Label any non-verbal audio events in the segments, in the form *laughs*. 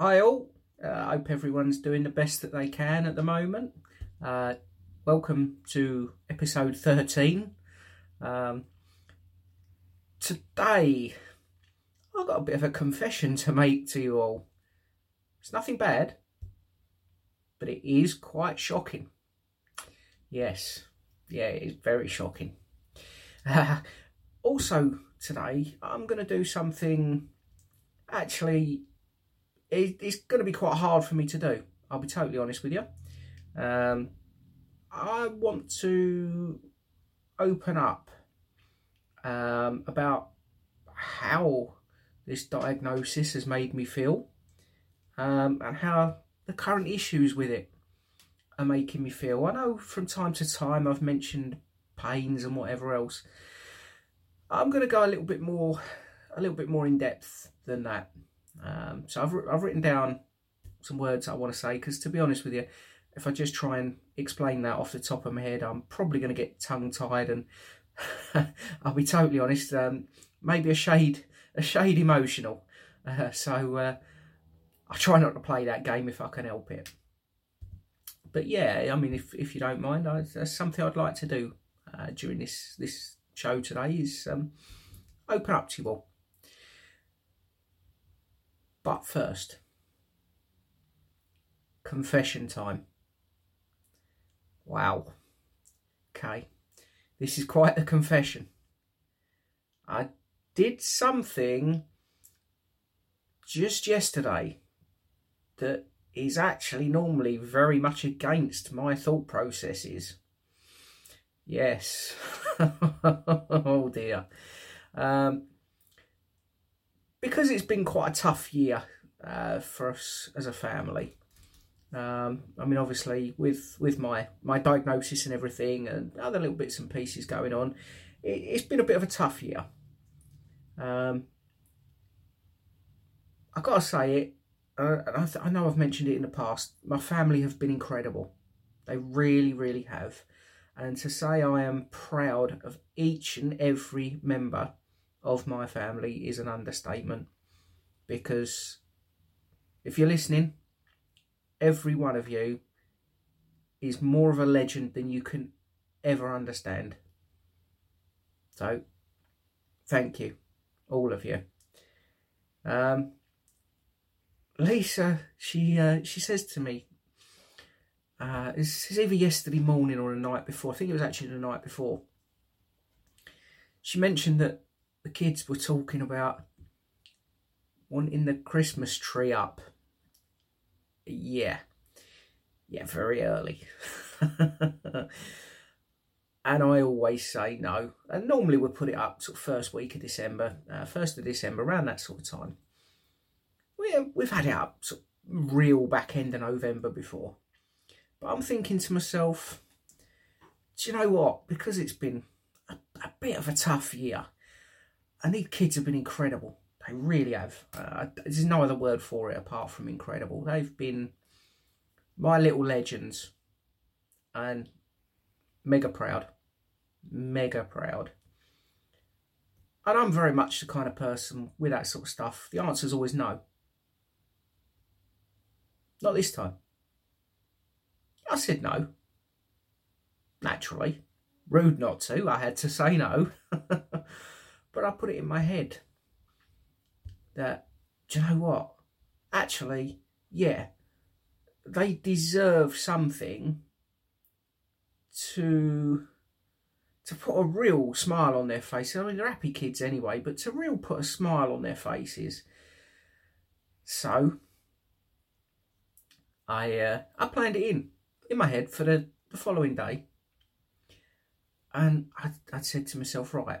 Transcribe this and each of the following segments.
Hi all, I hope everyone's doing the best that they can at the moment. Uh, welcome to episode 13. Um, today, I've got a bit of a confession to make to you all. It's nothing bad, but it is quite shocking. Yes, yeah, it is very shocking. Uh, also, today, I'm going to do something actually it's going to be quite hard for me to do. I'll be totally honest with you. Um, I want to open up um, about how this diagnosis has made me feel um, and how the current issues with it are making me feel. I know from time to time I've mentioned pains and whatever else. I'm going to go a little bit more, a little bit more in depth than that. Um, so I've, I've written down some words I want to say because to be honest with you, if I just try and explain that off the top of my head, I'm probably going to get tongue tied and *laughs* I'll be totally honest, um, maybe a shade a shade emotional. Uh, so uh, I try not to play that game if I can help it. But yeah, I mean, if if you don't mind, I, that's something I'd like to do uh, during this this show today is um, open up to you all. But first, confession time. Wow. Okay. This is quite a confession. I did something just yesterday that is actually normally very much against my thought processes. Yes. *laughs* oh dear. Um, because it's been quite a tough year uh, for us as a family. Um, I mean, obviously, with with my my diagnosis and everything, and other little bits and pieces going on, it, has been a bit of a tough year. Um, I gotta say it, uh, I, th- I know I've mentioned it in the past. My family have been incredible. They really, really have. And to say I am proud of each and every member of my family is an understatement because if you're listening, every one of you is more of a legend than you can ever understand. So, thank you, all of you. Um, Lisa, she uh, she says to me, uh, it's, either yesterday morning or the night before. I think it was actually the night before. She mentioned that the kids were talking about wanting the Christmas tree up. Yeah. Yeah, very early. *laughs* and I always say no. And normally we put it up sort of first week of December, uh, first of December, around that sort of time. We, we've had it up sort of real back end of November before. But I'm thinking to myself, do you know what? Because it's been a, a bit of a tough year, and these kids have been incredible. They really have. Uh, there's no other word for it apart from incredible. They've been my little legends and mega proud. Mega proud. And I'm very much the kind of person with that sort of stuff. The answer is always no. Not this time. I said no. Naturally. Rude not to. I had to say no. *laughs* But I put it in my head that, do you know what? Actually, yeah, they deserve something to to put a real smile on their faces. I mean, they're happy kids anyway, but to real put a smile on their faces. So, I uh, I planned it in in my head for the, the following day, and I I said to myself, right,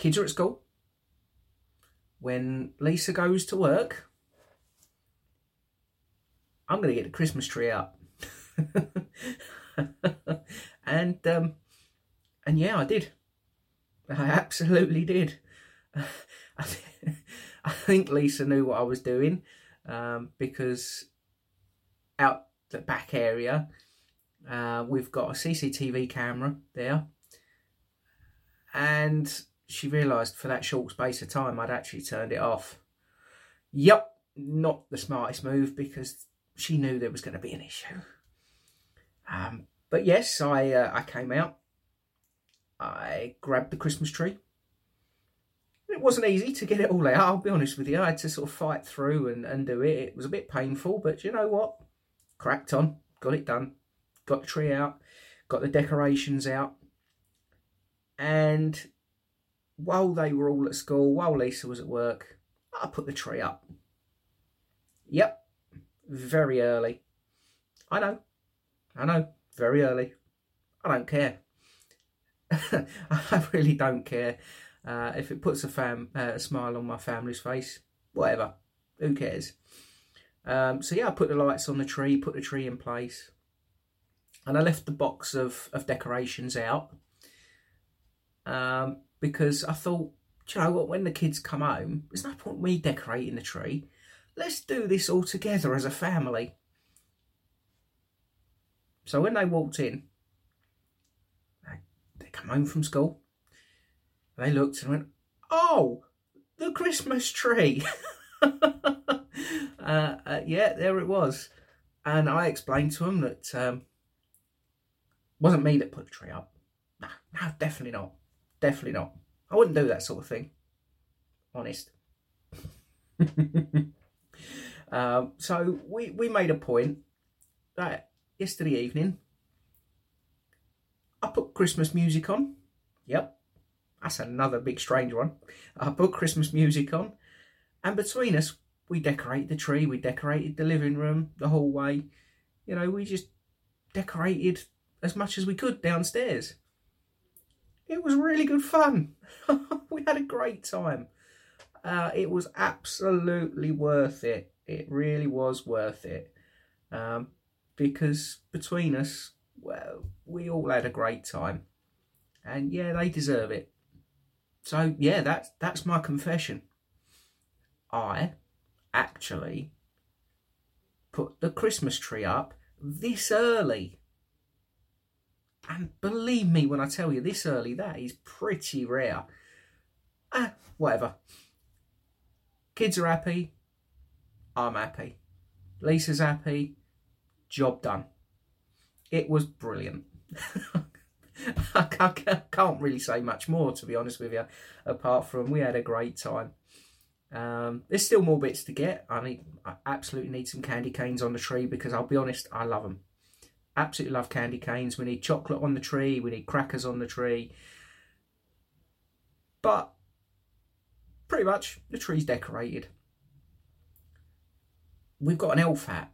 kids are at school. When Lisa goes to work, I'm going to get the Christmas tree up. *laughs* and um, and yeah, I did. I absolutely did. I, *laughs* I think Lisa knew what I was doing um, because out the back area, uh, we've got a CCTV camera there, and she realised for that short space of time I'd actually turned it off. Yep, not the smartest move because she knew there was going to be an issue. Um, but yes, I uh, I came out. I grabbed the Christmas tree. It wasn't easy to get it all out, I'll be honest with you. I had to sort of fight through and, and do it. It was a bit painful, but you know what? Cracked on, got it done, got the tree out, got the decorations out. And while they were all at school, while Lisa was at work, I put the tree up. Yep, very early. I know, I know, very early. I don't care. *laughs* I really don't care. Uh, if it puts a, fam, uh, a smile on my family's face, whatever. Who cares? Um, so yeah, I put the lights on the tree, put the tree in place, and I left the box of, of decorations out um, because I thought, you know what, when the kids come home, there's no point me decorating the tree. Let's do this all together as a family. So when they walked in, they, come home from school, they looked and went, oh, the Christmas tree. *laughs* uh, uh, yeah, there it was. And I explained to them that um, wasn't me that put the tree up. No, no, definitely not. Definitely not. I wouldn't do that sort of thing. Honest. *laughs* um, so we, we made a point that yesterday evening I put Christmas music on. Yep, that's another big strange one. I put Christmas music on, and between us, we decorated the tree, we decorated the living room, the hallway. You know, we just decorated as much as we could downstairs. It was really good fun. *laughs* we had a great time. Uh, it was absolutely worth it. It really was worth it. Um, because between us, well, we all had a great time. And yeah, they deserve it. So yeah, that's that's my confession. I actually put the Christmas tree up this early. And believe me when I tell you this early, that is pretty rare. Ah, whatever. Kids are happy. I'm happy. Lisa's happy. Job done. It was brilliant. *laughs* I can't really say much more, to be honest with you, apart from we had a great time. Um, there's still more bits to get. I need, I absolutely need some candy canes on the tree because I'll be honest, I love them. Absolutely love candy canes. We need chocolate on the tree. We need crackers on the tree. But pretty much the tree's decorated. We've got an elf hat.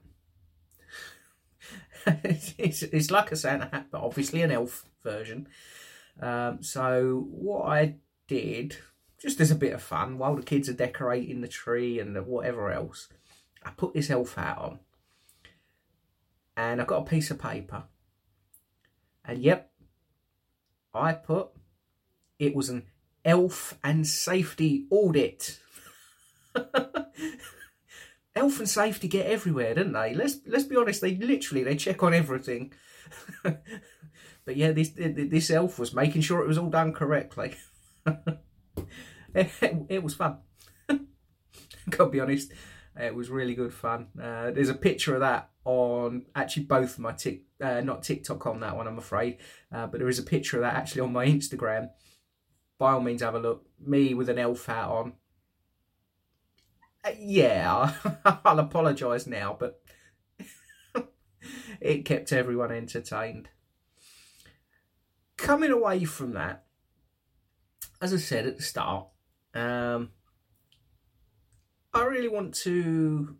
*laughs* it's, it's like a Santa hat, but obviously an elf version. Um, so what I did, just as a bit of fun, while the kids are decorating the tree and the whatever else, I put this elf hat on. And I got a piece of paper. And yep, I put it was an elf and safety audit. *laughs* elf and safety get everywhere, don't they? Let's let's be honest. They literally they check on everything. *laughs* but yeah, this this elf was making sure it was all done correctly. *laughs* it, it, was fun. Gotta be honest, it was really good fun. Uh, there's a picture of that on actually both my tick, uh, not TikTok on that one, I'm afraid, uh, but there is a picture of that actually on my Instagram. By all means, have a look. Me with an elf hat on, yeah, *laughs* I'll apologise now, but *laughs* it kept everyone entertained. Coming away from that, as I said at the start, um, I really want to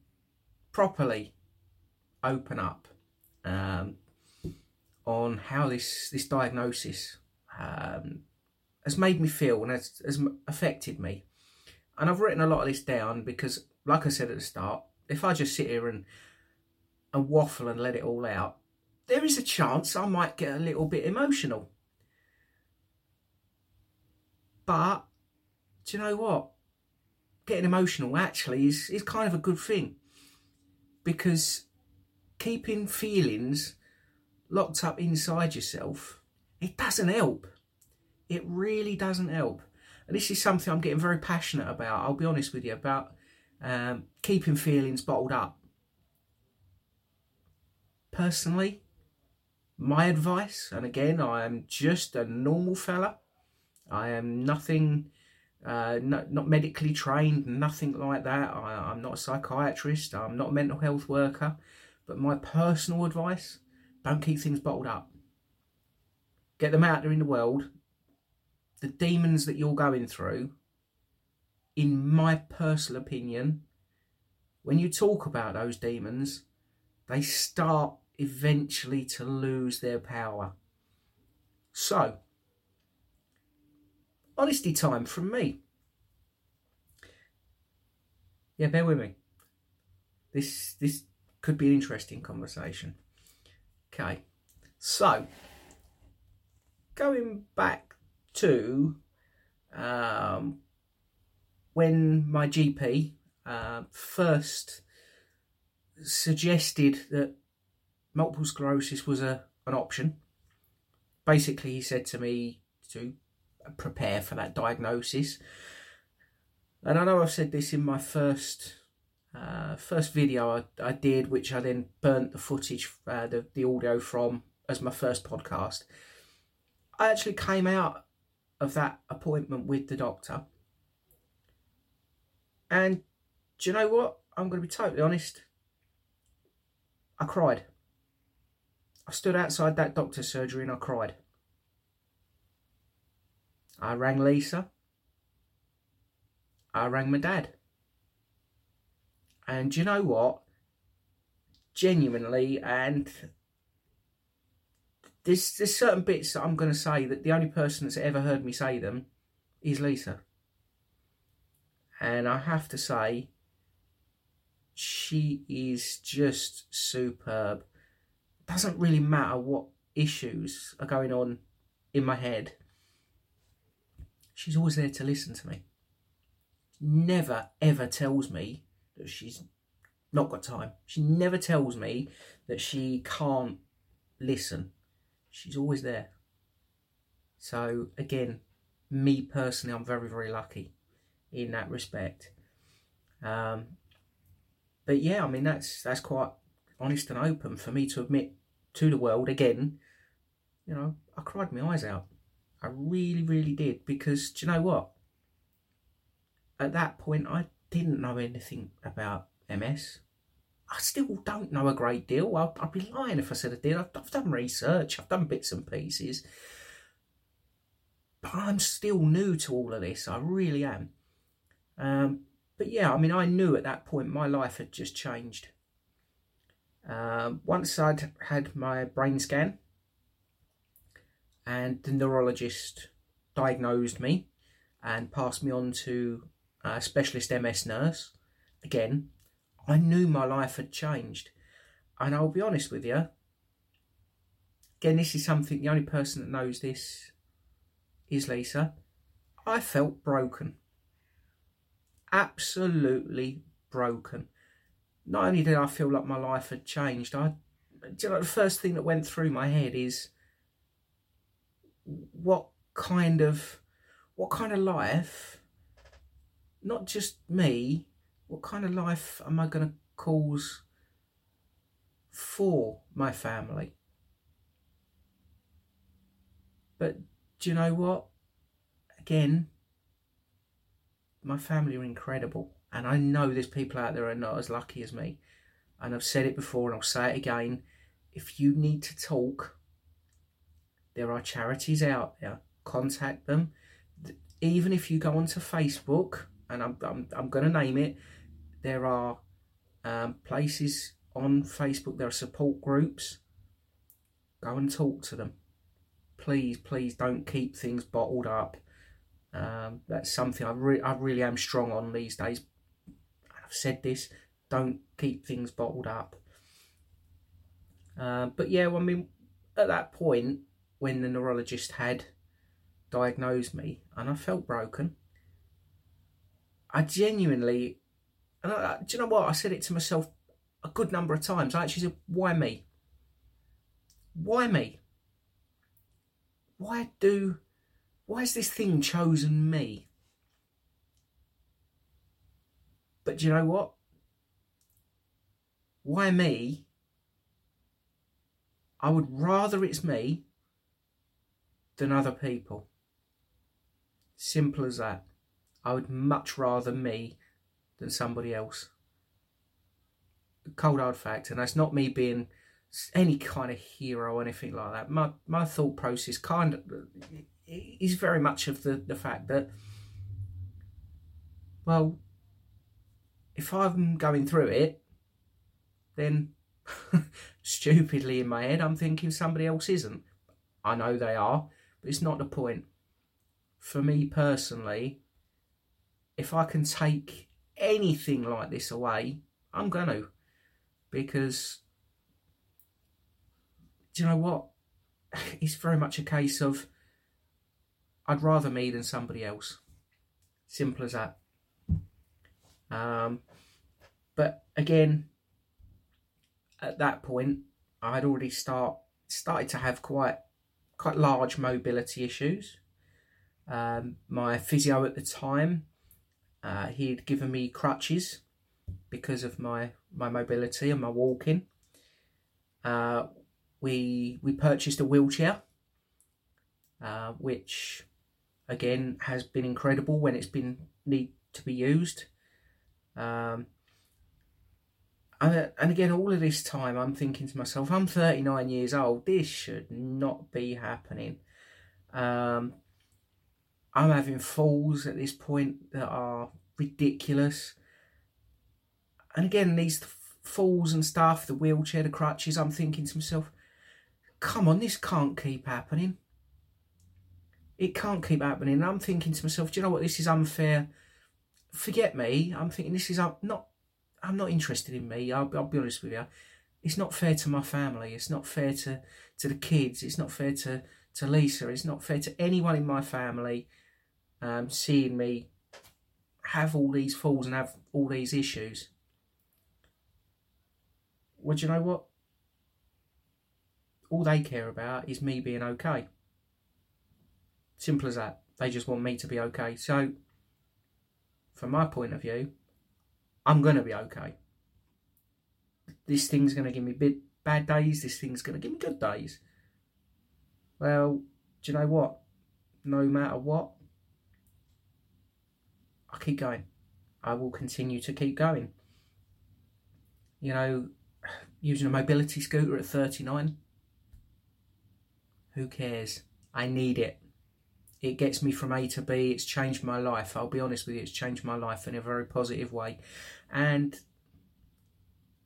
properly open up um, on how this this diagnosis um, has made me feel and has, has affected me and I've written a lot of this down because, like I said at the start, if I just sit here and, and waffle and let it all out, there is a chance I might get a little bit emotional. But do you know what? Getting emotional actually is, is kind of a good thing because keeping feelings locked up inside yourself, it doesn't help. It really doesn't help and this is something I'm getting very passionate about. I'll be honest with you about um, keeping feelings bottled up. Personally, my advice, and again, I am just a normal fella. I am nothing, uh, no, not medically trained, nothing like that. I, I'm not a psychiatrist. I'm not a mental health worker. But my personal advice: don't keep things bottled up. Get them out there in the world. The demons that you're going through, in my personal opinion, when you talk about those demons, they start eventually to lose their power. So, honesty time from me. Yeah, bear with me. This this could be an interesting conversation. Okay, so going back to um, when my GP uh, first suggested that multiple sclerosis was a an option. Basically, he said to me to prepare for that diagnosis. And I know I've said this in my first uh, first video I, I, did, which I then burnt the footage, uh, the, the audio from as my first podcast. I actually came out of that appointment with the doctor. And do you know what? I'm going to be totally honest. I cried. I stood outside that doctor's surgery and I cried. I rang Lisa. I rang my dad. And you know what? Genuinely, and there's, there's certain bits that I'm going to say that the only person that's ever heard me say them is Lisa. And I have to say, she is just superb doesn't really matter what issues are going on in my head. She's always there to listen to me. Never ever tells me that she's not got time. She never tells me that she can't listen. She's always there. So again, me personally, I'm very very lucky in that respect. Um, but yeah, I mean that's that's quite honest and open for me to admit to the world again, you know, I cried my eyes out. I really, really did because do you know what? At that point, I didn't know anything about MS. I still don't know a great deal. I'd, I'd be lying if I said I did. I've, I've done research, I've done bits and pieces. But I'm still new to all of this. I really am. Um, but yeah, I mean, I knew at that point my life had just changed. Um, once I'd had my brain scan and the neurologist diagnosed me and passed me on to a specialist MS nurse, again, I knew my life had changed. And I'll be honest with you, again, this is something the only person that knows this is Lisa. I felt broken. Absolutely broken not only did I feel like my life had changed, I, you know, the first thing that went through my head is what kind of, what kind of life, not just me, what kind of life am I going to cause for my family? But do you know what? Again, my family are incredible. And I know there's people out there are not as lucky as me. And I've said it before and I'll say it again. If you need to talk, there are charities out there. Contact them. Even if you go onto Facebook, and I'm, I'm, I'm going to name it, there are um, places on Facebook, there are support groups. Go and talk to them. Please, please don't keep things bottled up. Um, that's something I, re- I really am strong on these days. I've said this, don't keep things bottled up. Uh, but yeah, well, I mean, at that point, when the neurologist had diagnosed me and I felt broken, I genuinely, and I, do you know what? I said it to myself a good number of times. I actually said, why me? Why me? Why do, why has this thing chosen me? But do you know what? Why me? I would rather it's me than other people. Simple as that. I would much rather me than somebody else. Cold hard fact, and that's not me being any kind of hero or anything like that. My my thought process kind of is very much of the, the fact that well if I'm going through it then *laughs* stupidly in my head I'm thinking somebody else isn't. I know they are, but it's not the point. For me personally, if I can take anything like this away, I'm going to. Because, do you know what? *laughs* It's very much a case of I'd rather me than somebody else. Simple as that. Um, but again, at that point, I'd already start started to have quite quite large mobility issues. Um, my physio at the time, uh, he had given me crutches because of my my mobility and my walking. Uh, we we purchased a wheelchair, uh, which again has been incredible when it's been need to be used. Um, and, again, all of this time, I'm thinking to myself, I'm 39 years old. This should not be happening. Um, I'm having falls at this point that are ridiculous. And again, these falls and stuff, the wheelchair, the crutches, I'm thinking to myself, come on, this can't keep happening. It can't keep happening. And I'm thinking to myself, do you know what? This is unfair. Forget me. I'm thinking this is not. I'm not interested in me. I'll, I'll be honest with you. It's not fair to my family. It's not fair to to the kids. It's not fair to to Lisa. It's not fair to anyone in my family. Um, seeing me have all these falls and have all these issues. Well, you know what? All they care about is me being okay. Simple as that. They just want me to be okay. So, from my point of view, I'm going to be okay. This thing's going to give me bad days. This thing's going to give me good days. Well, do you know what? No matter what, I keep going. I will continue to keep going. You know, using a mobility scooter at 39, who cares? I need it it gets me from A to B. It's changed my life. I'll be honest with you, it's changed my life in a very positive way. And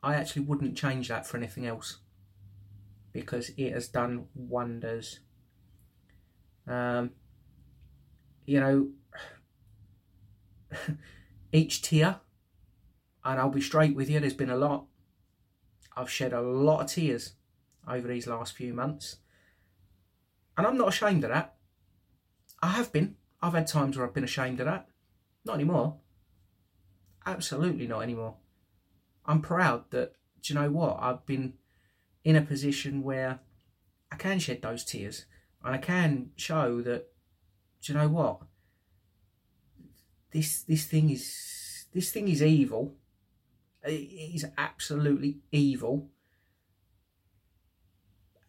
I actually wouldn't change that for anything else because it has done wonders. Um, you know, *sighs* each tear, and I'll be straight with you, there's been a lot. I've shed a lot of tears over these last few months. And I'm not ashamed of that. I have been. I've had times where I've been ashamed of that. Not anymore. Absolutely not anymore. I'm proud that, do you know what? I've been in a position where I can shed those tears and I can show that, do you know what? This this thing is this thing is evil. It is absolutely evil.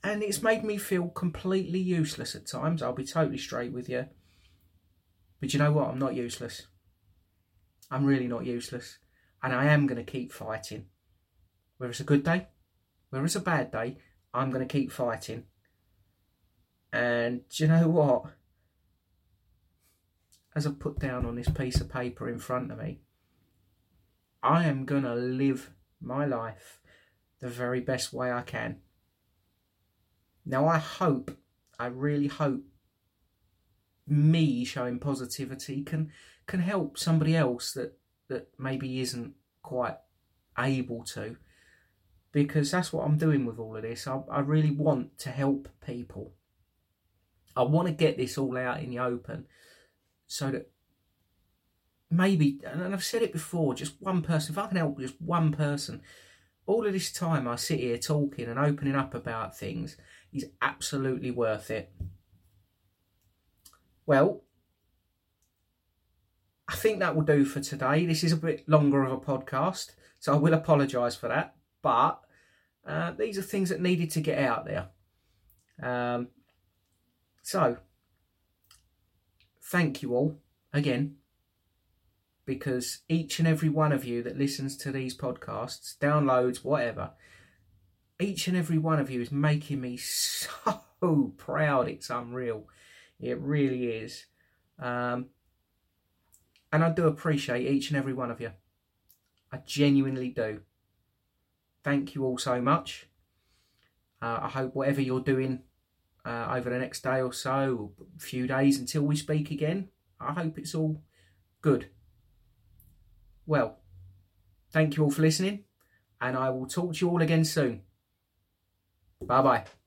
And it's made me feel completely useless at times. I'll be totally straight with you. But you know what? I'm not useless. I'm really not useless. And I am going to keep fighting. Whether it's a good day, whether it's a bad day, I'm going to keep fighting. And do you know what? As I put down on this piece of paper in front of me, I am going to live my life the very best way I can. Now, I hope, I really hope, me showing positivity can can help somebody else that that maybe isn't quite able to, because that's what I'm doing with all of this. I, I really want to help people. I want to get this all out in the open, so that maybe, and I've said it before, just one person. If I can help just one person, all of this time I sit here talking and opening up about things is absolutely worth it. Well, I think that will do for today. This is a bit longer of a podcast, so I will apologise for that. But uh, these are things that needed to get out there. Um, so, thank you all again, because each and every one of you that listens to these podcasts, downloads, whatever, each and every one of you is making me *laughs* so proud. It's unreal. It really is. Um, and I do appreciate each and every one of you. I genuinely do. Thank you all so much. Uh, I hope whatever you're doing uh, over the next day or so, or few days until we speak again, I hope it's all good. Well, thank you all for listening, and I will talk to you all again soon. Bye bye.